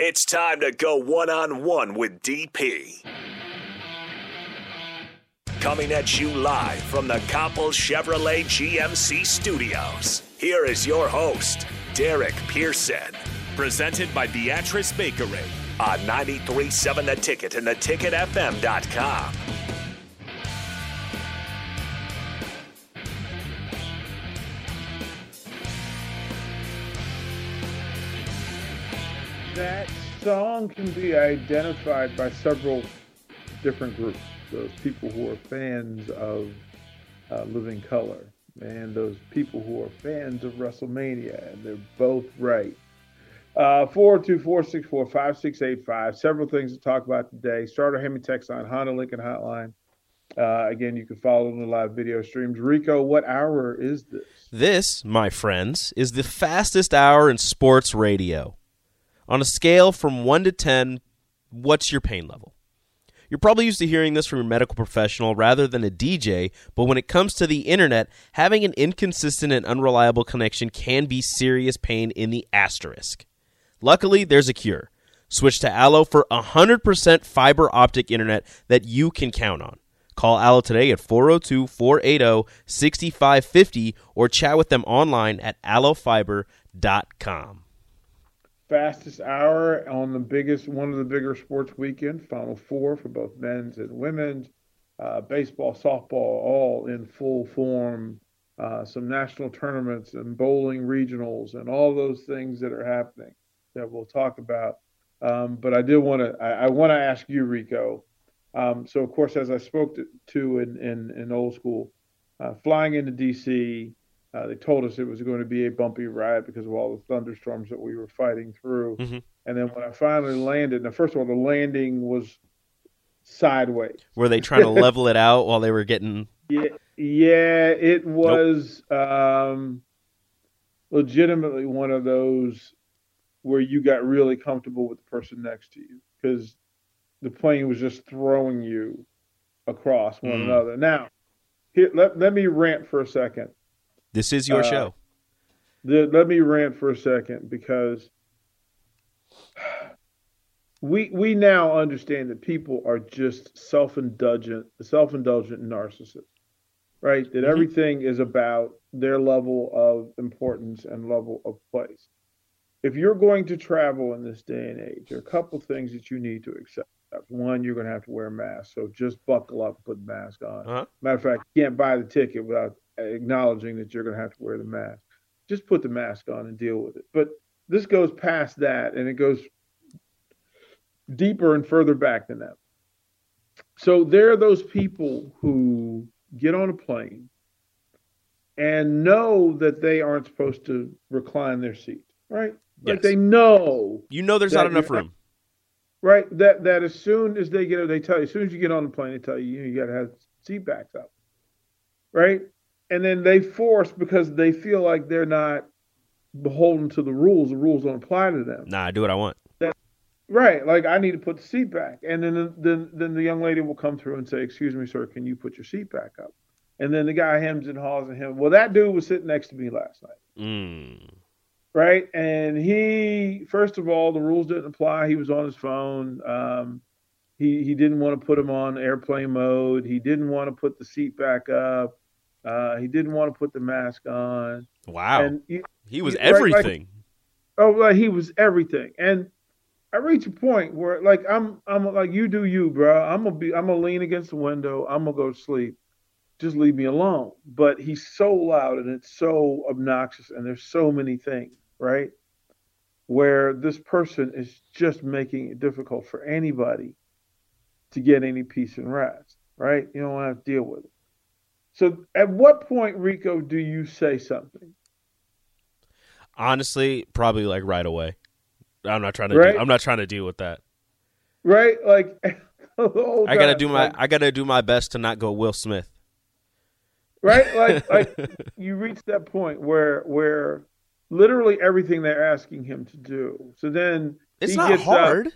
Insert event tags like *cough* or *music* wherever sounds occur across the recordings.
It's time to go one on one with DP. Coming at you live from the Coppel Chevrolet GMC studios. Here is your host, Derek Pearson. Presented by Beatrice Bakery. On 93.7 The Ticket and theticketfm.com. That song can be identified by several different groups. Those people who are fans of uh, Living Colour and those people who are fans of WrestleMania, and they're both right. Uh, 424-645-5685. Several things to talk about today. Starter Hemi text on Honda Lincoln Hotline. Uh, again, you can follow the live video streams. Rico, what hour is this? This, my friends, is the fastest hour in sports radio. On a scale from 1 to 10, what's your pain level? You're probably used to hearing this from your medical professional rather than a DJ, but when it comes to the internet, having an inconsistent and unreliable connection can be serious pain in the asterisk. Luckily, there's a cure. Switch to Allo for 100% fiber optic internet that you can count on. Call Allo today at 402 480 6550 or chat with them online at allofiber.com fastest hour on the biggest, one of the bigger sports weekends, Final Four for both men's and women's, uh, baseball, softball, all in full form. Uh, some national tournaments and bowling regionals and all those things that are happening that we'll talk about. Um, but I did want to, I, I want to ask you, Rico. Um, so of course, as I spoke to, to in, in, in old school, uh, flying into DC, uh, they told us it was going to be a bumpy ride because of all the thunderstorms that we were fighting through. Mm-hmm. And then when I finally landed, now first of all, the landing was sideways. Were they trying to *laughs* level it out while they were getting? Yeah, yeah, it was nope. um, legitimately one of those where you got really comfortable with the person next to you because the plane was just throwing you across one mm. another. Now, here, let, let me rant for a second. This is your uh, show. The, let me rant for a second because we we now understand that people are just self-indulgent, self-indulgent narcissists, right? That mm-hmm. everything is about their level of importance and level of place. If you're going to travel in this day and age, there are a couple things that you need to accept. One, you're going to have to wear a mask, so just buckle up, put the mask on. Uh-huh. Matter of fact, you can't buy the ticket without acknowledging that you're going to have to wear the mask. Just put the mask on and deal with it. But this goes past that and it goes deeper and further back than that. So there are those people who get on a plane and know that they aren't supposed to recline their seat, right? Yes. Like they know. You know there's not enough room. Right. That that as soon as they get they tell you as soon as you get on the plane, they tell you you, know, you got to have seat backs up. Right and then they force because they feel like they're not beholden to the rules. The rules don't apply to them. Nah, I do what I want. That, right. Like I need to put the seat back, and then then then the young lady will come through and say, "Excuse me, sir, can you put your seat back up?" And then the guy hems and haws at him. Well, that dude was sitting next to me last night. Mm. Right, and he first of all, the rules didn't apply. He was on his phone. Um, he he didn't want to put him on airplane mode. He didn't want to put the seat back up. Uh, he didn't want to put the mask on. Wow. He, he, was he, everything. Like, oh, like he was everything. And I reach a point where like I'm I'm like you do you, bro. I'm gonna be I'm gonna lean against the window. I'm gonna go to sleep. Just leave me alone. But he's so loud and it's so obnoxious and there's so many things, right? Where this person is just making it difficult for anybody to get any peace and rest, right? You don't have to deal with it. So at what point, Rico, do you say something? Honestly, probably like right away. I'm not trying to. Right? Do, I'm not trying to deal with that. Right, like *laughs* I gotta do my. Like, I gotta do my best to not go Will Smith. Right, like *laughs* like you reach that point where where literally everything they're asking him to do. So then it's not hard. Up,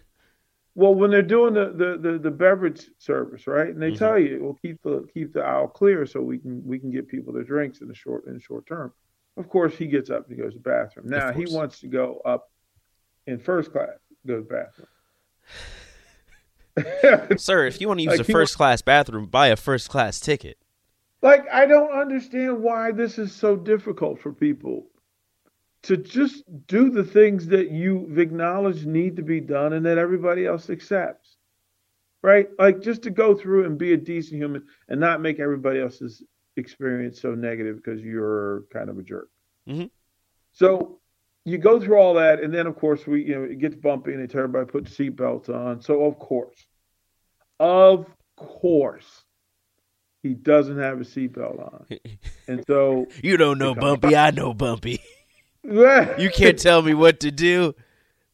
well, when they're doing the, the, the, the beverage service, right, and they mm-hmm. tell you, "Well, keep the keep the aisle clear so we can we can get people their drinks in the short in the short term." Of course, he gets up and he goes to the bathroom. Now he wants to go up in first class. go to the bathroom. *sighs* Sir, if you want to *laughs* use Like, a first class bathroom, buy a first class ticket. like I don't understand why this is so difficult for people to just do the things that you've acknowledged need to be done and that everybody else accepts. Right? Like just to go through and be a decent human and not make everybody else's experience so negative because you're kind of a jerk. Mhm. So you go through all that, and then of course we, you know, it gets bumpy, and they tell everybody to put seatbelts on. So of course, of course, he doesn't have a seatbelt on, *laughs* and so You don't know Bumpy, I know Bumpy. *laughs* you You can't tell me what to do.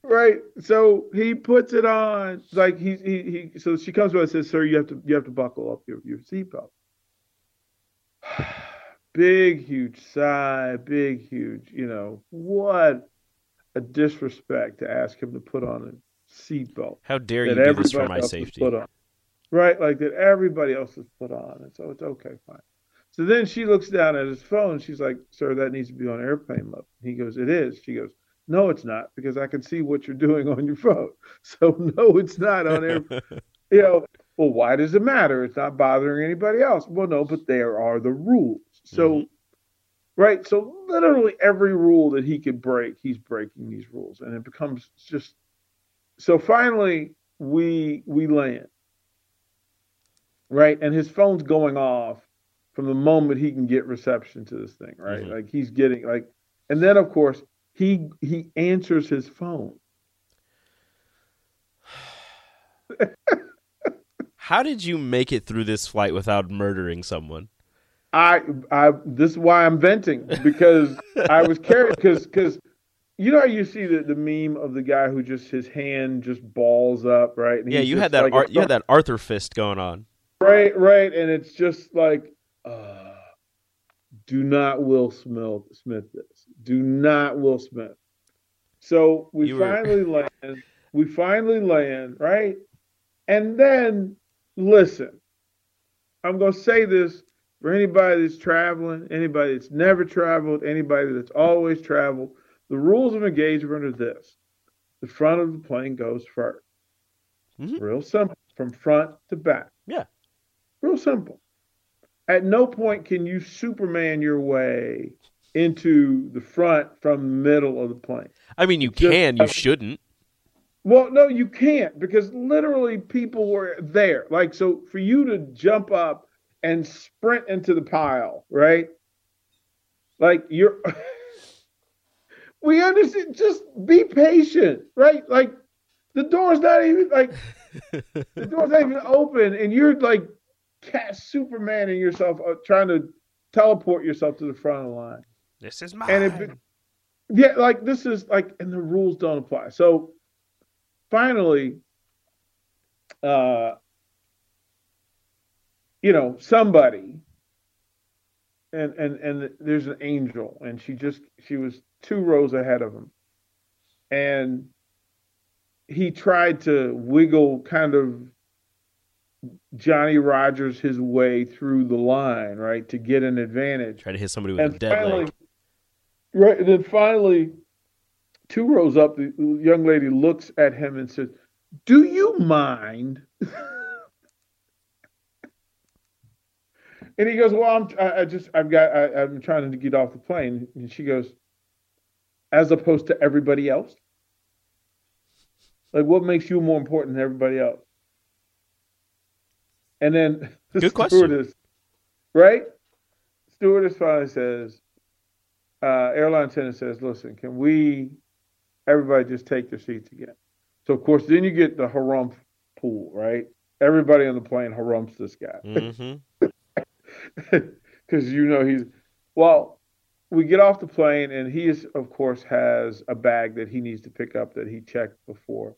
right. So he puts it on, like he he, he so she comes by and says, "Sir, you have to you have to buckle up your your seatbelt." *sighs* big huge sigh, big huge, you know what a disrespect to ask him to put on a seatbelt. How dare you do this for my safety? Put on. Right, like that everybody else has put on, and so it's okay, fine. So then she looks down at his phone. She's like, "Sir, that needs to be on airplane mode." He goes, "It is." She goes, "No, it's not, because I can see what you're doing on your phone." *laughs* So no, it's not on air. *laughs* you know, well, why does it matter? It's not bothering anybody else. Well, no, but there are the rules. So, Mhm. right, so literally every rule that he could break, he's breaking these rules, and it becomes just. So finally, we we land. Right, and his phone's going off from the moment he can get reception to this thing. Right, Mhm. like he's getting like, and then of course he he answers his phone. *sighs* How did you make it through this flight without murdering someone? I, I, this is why I'm venting because *laughs* I was carried because because you know how you see the, the meme of the guy who just his hand just balls up right. And Yeah, you had that. like Ar- you had that Arthur fist going on. right, right, and it's just like, uh, do not Will Smith Smith this. Do not Will Smith. So we You were- finally land. We finally land right, and then listen. I'm gonna say this for anybody that's traveling, anybody that's never traveled, anybody that's always traveled. The rules of engagement are this: the front of the plane goes 1st Mhm. Real simple, from front to back. Yeah. Real simple. At no point can you Superman your way into the front from the middle of the plane. I mean, you Just- can. You shouldn't. Well, no, you can't because literally people were there. Like, so for you to jump up and sprint into the pile, right? Like, you're. *laughs* we understand. Just be patient, right? Like, the door's not even like *laughs* the door's not even open, and you're like cat Supermaning yourself, uh, trying to teleport yourself to the front of the line. This is mine. And it, yeah, like this is like, and the rules don't apply. So finally, uh, you know, somebody, and and and there's an angel, and she just she was two rows ahead of him, and he tried to wiggle kind of Johnny Rodgers his way through the line, right, to get an advantage. Try to hit somebody with a And dead finally, leg. right, and then finally, two rows up, the the young lady looks at him and says, "Do you mind?" and he goes, "Well, I'm, I, I just, I've got, I, I'm trying to get off the plane." And she goes, "As opposed to everybody else." Like, what makes you more important than everybody else? And then *laughs* the Good question. stewardess, right? Stewardess finally says, uh, airline attendant says, listen, can we, everybody just take their seats again? So, of course, then you get the harumph pool, right? Everybody on the plane harumps this guy *laughs* *laughs* because you know he's, well, we get off the plane and he is, of course, has a bag that he needs to pick up that he checked before.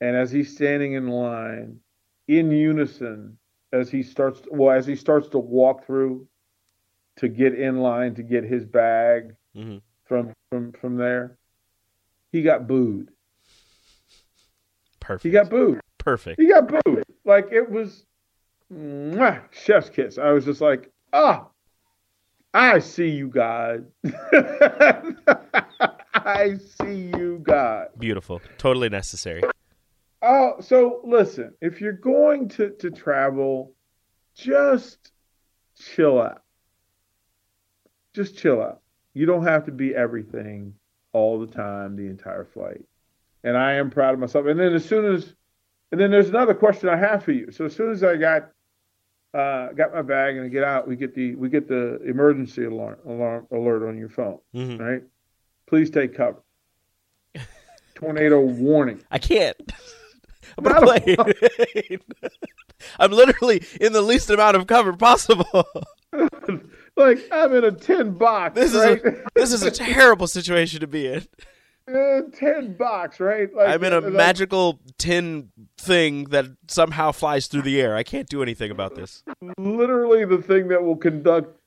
And as he's standing in line, in unison, as he starts, well, as he starts to walk through to get in line to get his bag hmm from from from there, he got booed. Perfect. He got booed. Perfect. He got booed. Like it was, mwah, chef's kiss. I was just like, ah, I see you, God. I *laughs* I see you, God. Beautiful. Totally necessary. Oh, so listen, if you're going to, to travel, just chill out. Just chill out. You don't have to be everything all the time, the entire flight. And I am proud of myself. And then as soon as, and then there's another question I have for you. So as soon as I got uh, got my bag and I get out, we get the we get the emergency alarm alarm alert on your phone, Mhm. right? Please take cover. Tornado warning. I can't. I'm Not gonna a- play. I'm literally in the least amount of cover possible. *laughs* like I'm in a tin box. This is a this is a terrible situation to be in. *laughs* Uh, tin box, right? Like, I'm in a like, magical tin thing that somehow flies through the air. I can't do anything about this. literally the thing that will conduct.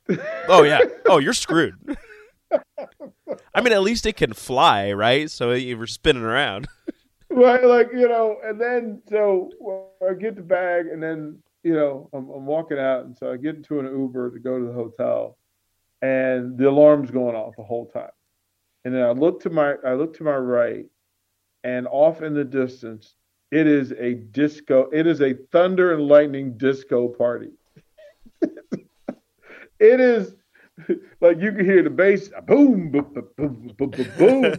Oh yeah. *laughs* Oh, you're screwed. I mean, at least it can fly, right? So you're spinning around. Right, like you know, and then so I get the bag, and then you know I'm, I'm walking out, and so I get into an Uber to go to the hotel, and the alarm's going off the whole time, and then I look to my I look to my right, and off in the distance, it is a disco. It is a thunder and lightning disco party. *laughs* it is like you can hear the bass boom boom boom boom, boom,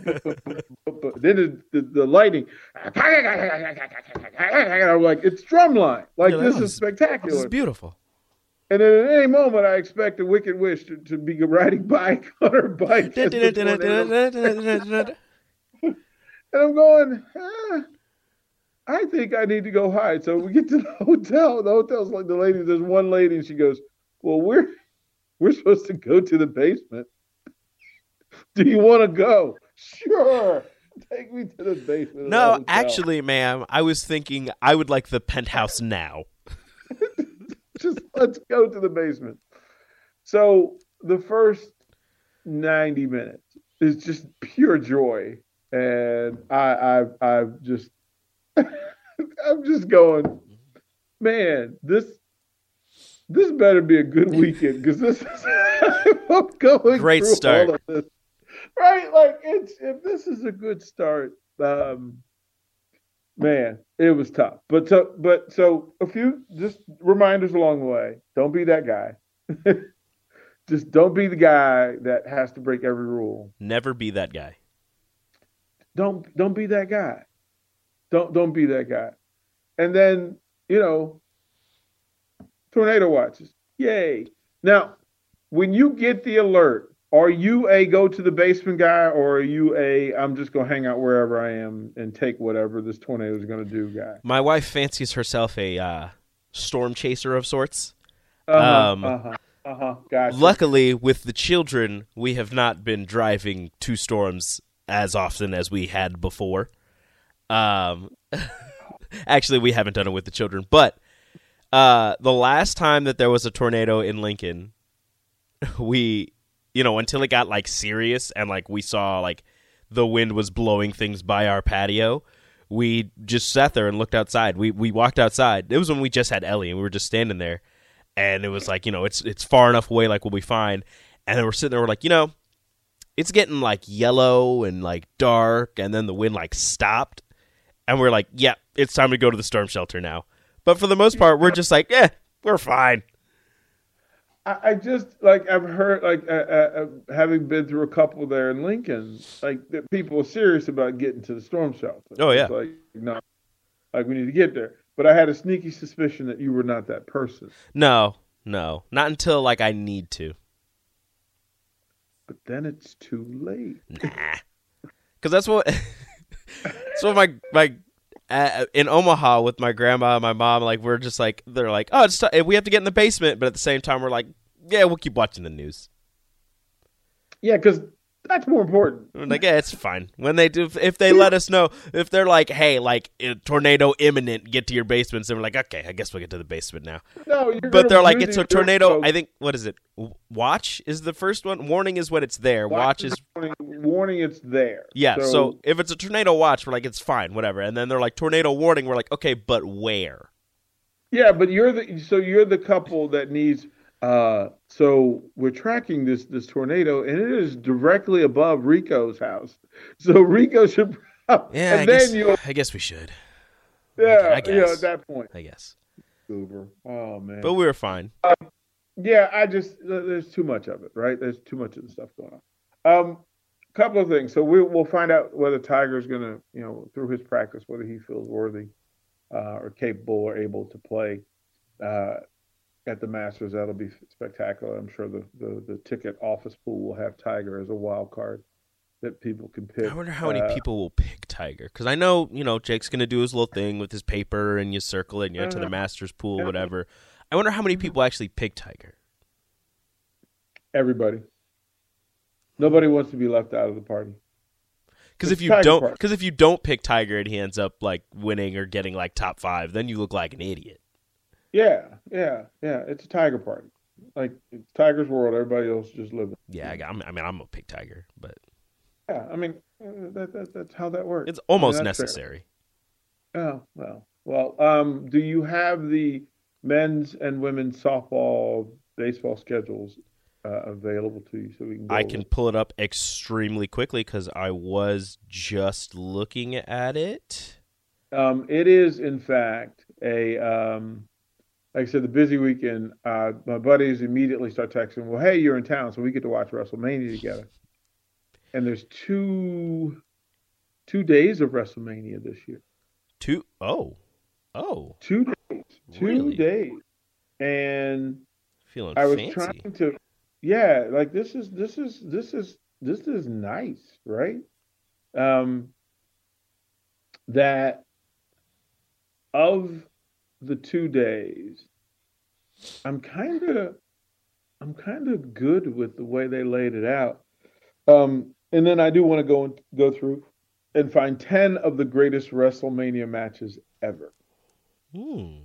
then the, the, lighting I'm like it's drumline like this is spectacular it's beautiful and then at any moment I expect a wicked witch to, to be riding bike on her bike and I'm going I think I need to go hide so we get to the hotel the hotel's like the lady there's one lady and she goes well we're we're supposed to go to the basement. Do you want to go? Sure. Take me to the basement. No, hotel." actually, ma'am, I was thinking I would like the penthouse now. *laughs* just let's go to the basement. So the first 90 minutes is just pure joy. And I I've I've just *laughs* I'm just going, man, this this better be a good weekend because this is *laughs* I'm going Great through start. all of this. Right? Like it's if this is a good start, um man, it was tough. But so but so a few just reminders along the way. Don't be that guy. *laughs* just don't be the guy that has to break every rule. Never be that guy. Don't don't be that guy. Don't don't be that guy. And then, you know, tornado watches. Yay. Now, when you get the alert, are you a go to the basement guy or are you a I'm just gonna hang out wherever I am and take whatever this tornado is gonna do guy? My wife fancies herself a uh, storm chaser of sorts. Uh-huh, Um, uh-huh, uh-huh. Gotcha. Luckily, with the children, we have not been driving to storms as often as we had before. Um, *laughs* actually, we haven't done it with the children, but uh, the last time that there was a tornado in Lincoln, *laughs* we, you know, until it got like serious and like we saw like the wind was blowing things by our patio, we just sat there and looked outside. We we walked outside. It was when we just had Ellie and we were just standing there, and it was like you know it's it's far enough away like we'll be fine. And then we're sitting there, we're like you know, it's getting like yellow and like dark, and then the wind like stopped, and we're like, yeah, it's time to go to the storm shelter now. But for the most part, we're just like, yeah, we're fine. I, I just like I've heard like uh, uh, uh, having been through a couple there in Lincoln, like that people are serious about getting to the storm shelter. Oh, yeah. It's like no, like we need to get there. But I had a sneaky suspicion that you were not that person. No, no, not until like I need to. But then it's too late. Nah, because that's what *laughs* that's what my my uh, in Omaha with my grandma and my mom like we're just like they're like oh it's t- we have to get in the basement, but at the same time we're like yeah we'll keep watching the news. Yeah, because that's more important. Like yeah it's fine when they do if they let us know if they're like hey like eh, tornado imminent get to your basements then we're like okay I guess we'll get to the basement now. No, you're But they're like it's a tornado. alert, I think what is it? Watch is the first one. Warning is when it's there. Watch is warning, warning. It's there. Yeah, so, if it's a tornado watch, we're like, it's fine, whatever. And then they're like, tornado warning. We're like, okay, but where? Yeah, but you're the so you're the couple that needs Uh, so we're tracking this this tornado, and it is directly above Rico's house. So Rico should. *laughs* Yeah, I then guess, you, I guess we should. yeah, I guess. at that point, I guess. Uber. Oh man. But we were fine. Yeah, I just there's too much of it, right? There's too much of the stuff going on. Um, couple of things. So we, we'll find out whether Tiger's going to, you know, through his practice, whether he feels worthy uh, or capable or able to play uh, at the Masters. That'll be spectacular. I'm sure the, the the ticket office pool will have Tiger as a wild card that people can pick. I wonder how many Uh, people will pick Tiger because I know you know Jake's gonna do his little thing with his paper and you circle it and you enter the Uh, Masters pool, yeah. whatever. I wonder how many people actually pick Tiger. Everybody. Nobody wants to be left out of the party. Because if you Tiger don't, because if you don't pick Tiger and he ends up like winning or getting like top five, then you look like an idiot. Yeah, yeah, yeah. It's a Tiger party. Like it's Tiger's world. Everybody else just living. Yeah, I, I'm- mean I'm gonna pick Tiger, but Yeah, I mean uh, that, that that's how that works. it's almost I mean, that's fair. necessary. Oh well, well. Um, do you have the men's and women's softball, baseball schedules uh, available to you so we can? I can pull it up extremely quickly because I was just looking at it. Um, it is in fact a um, like I said, the busy weekend. Uh, my buddies immediately start texting. Well, hey, you're in town, so we get to watch WrestleMania together. And there's two two days of WrestleMania this year. Two oh oh Two days. Two Really? days. And feeling I was fancy. trying to, yeah, like this is this is this is this is nice, right? Um, that of the two days, I'm kind of, I'm kind of good with the way they laid it out. Um, and then I do want to go and go through and find ten of the greatest WrestleMania matches ever. Hmm.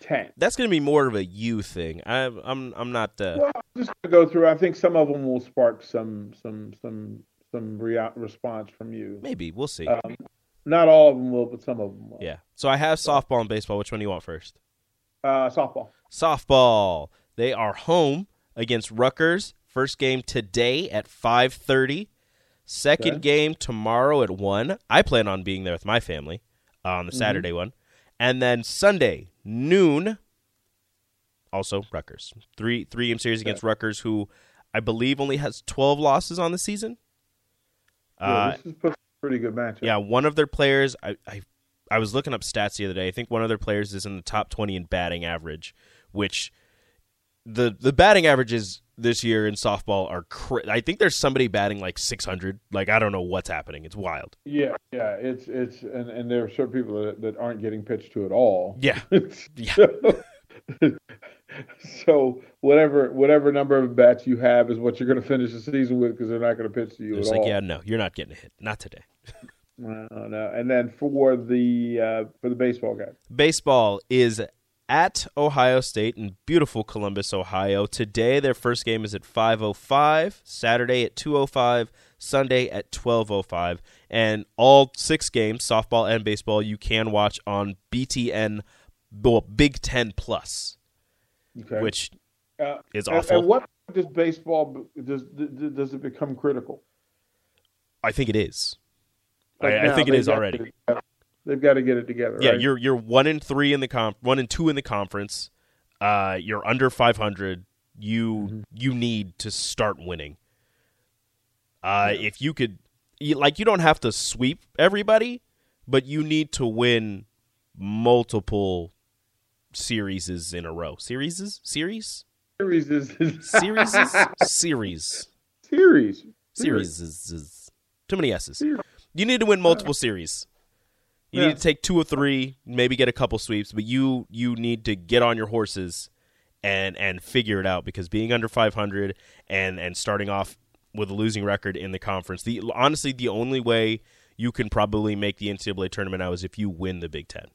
Ten. That's going to be more of a you thing. I'm I'm I'm not. Uh, Well, I'm just gonna go through. I think some of them will spark some some some some rea- response from you. maybe we'll see. Um, not all of them will, but some of them will. yeah. So I have softball and baseball. Which one do you want first? Uh, softball. Softball. They are home against Rutgers. First game today at 5:30. Second Okay. game tomorrow at 1. I plan on being there with my family uh, on the Mm-hmm. Saturday one. And then Sunday noon also Rutgers. 3 3 game series against Rutgers who I believe only has 12 losses on the season. Yeah, Uh, this is supposed to be a pretty good matchup. yeah, one of their players. I, I I was looking up stats the other day. I think one of their players is in the top twenty in batting average, which the the batting averages this year in softball are. Cra- I think there's somebody batting like six hundred. Like I don't know what's happening. It's wild. yeah, yeah. It's it's and, and there are certain people that, that aren't getting pitched to at all. Yeah, *laughs* Yeah. *laughs* So, whatever whatever number of bats you have is what you're going to finish the season with because they're not going to pitch to you it's like all. yeah, no, you're not getting a hit. Not today. No, no. And then for the uh, for the baseball guys. Baseball is at Ohio State in beautiful Columbus, Ohio. Today their first game is at 5:05, Saturday at 2:05, Sunday at 12:05, and all six games, softball and baseball, you can watch on BTN well, Big 10 Plus, Okay. which Uh, is awful. And what does baseball does does it become critical? I think it is. Like I, I think it is already. to- they've got to get it together. Yeah, right? you're you're one and three in the comp, one and two in the conference. Uh, you're under 500. You Mm-hmm. you need to start winning. Uh, if you could, you, like, you don't have to sweep everybody, but you need to win multiple series in a row. Series, series, series is *laughs* series, series, series series is, too many s's. Series. You need to win multiple uh, series. You Yeah. need to take two or three, maybe get a couple sweeps, but you you need to get on your horses and and figure it out because being under 500 and and starting off with a losing record in the conference, the honestly the only way you can probably make the NCAA tournament now is if you win the Big Ten.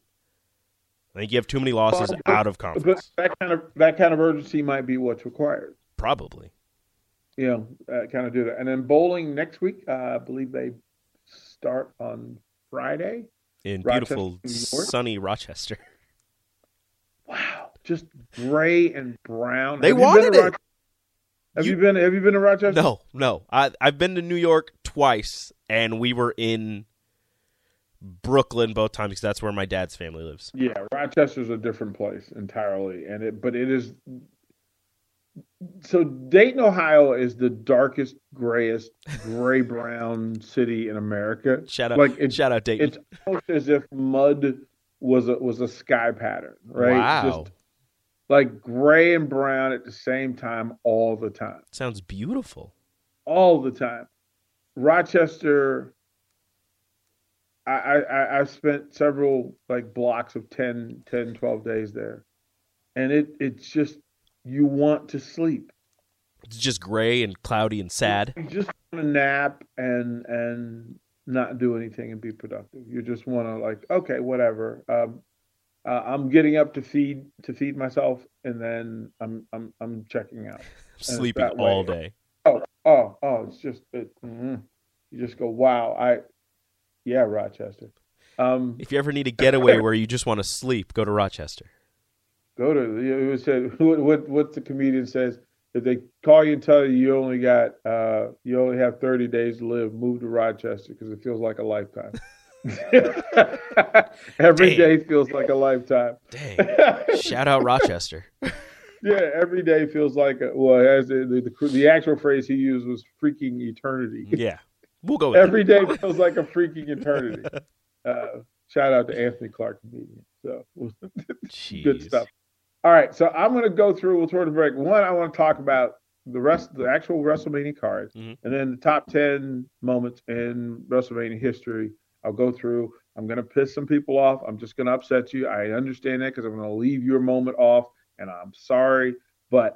I think you have too many losses but- out of But conference. that kind of that kind of urgency might be what's required. Probably. Know, uh, kind of do that. And then bowling next week. Uh, I believe they start on Friday. In Rochester, beautiful sunny Rochester. Wow. just gray and brown. They Have you been wanted to it. Roch- Have you, You- been? Have you been to Rochester? No, no. I I've been to New York twice, and we were in Brooklyn both times because that's where my dad's family lives. Yeah, Rochester's a different place entirely, and it but it is. So Dayton, Ohio, is the darkest, grayest, gray *laughs* brown city in America. Shout out, Like, it- shout out Dayton. It's almost as if mud was a was a sky pattern, right? Wow. Just like gray and brown at the same time all the time. Sounds beautiful. all the time. Rochester, I, I, I- spent several like blocks of 10, 10, 12 days there. And it, it's just, you want to sleep. It's just gray and cloudy and sad. You just want to nap and, and not do anything and be productive. You just want to like, okay, whatever. Um, uh, I'm getting up to feed, to feed myself and then I'm, I'm, I'm checking out. *laughs* Sleeping all day. Oh, oh, oh! It's just it, mhm. you just go, wow! I, yeah, Rochester. Um, If you ever need a getaway *coughs* where you just want to sleep, go to Rochester. go to you said *laughs* what what what the comedian says. If they call you and tell you you only got uh you only have thirty days to live, move to Rochester because it feels like a lifetime. *laughs* Every Damn. day feels like a lifetime. Dang. Shout out Rochester. *laughs* Yeah, every day feels like a, well. As the, the the the actual phrase he used was freaking eternity. Yeah. We'll go with Every day feels like a freaking eternity. Uh, shout out to Anthony Clark, comedian. So *laughs* good stuff. All right, so I'm going to go through. We'll turn the break. One, I want to talk about the rest, the actual WrestleMania cards, Mhm. and then the top ten moments in WrestleMania history. I'll go through. I'm going to piss some people off. I'm just going to upset you. I understand that because I'm going to leave your moment off, and I'm sorry, but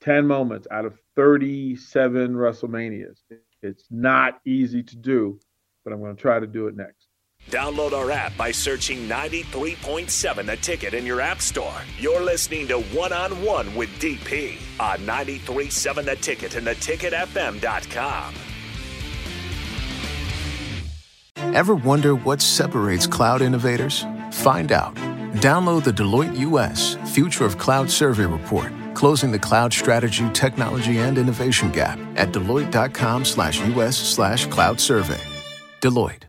10 moments out of 37 WrestleManias. It's not easy to do, but I'm going to try to do it next. Download our app by searching 93.7 The Ticket in your app store. You're listening to One on One with DP on 93.7 The Ticket and theticketfm.com. Ever wonder what separates cloud innovators? Find out. Download the Deloitte US Future of Cloud Survey Report, closing the cloud strategy, technology, and innovation gap at deloitte.com slash US slash cloud survey. Deloitte.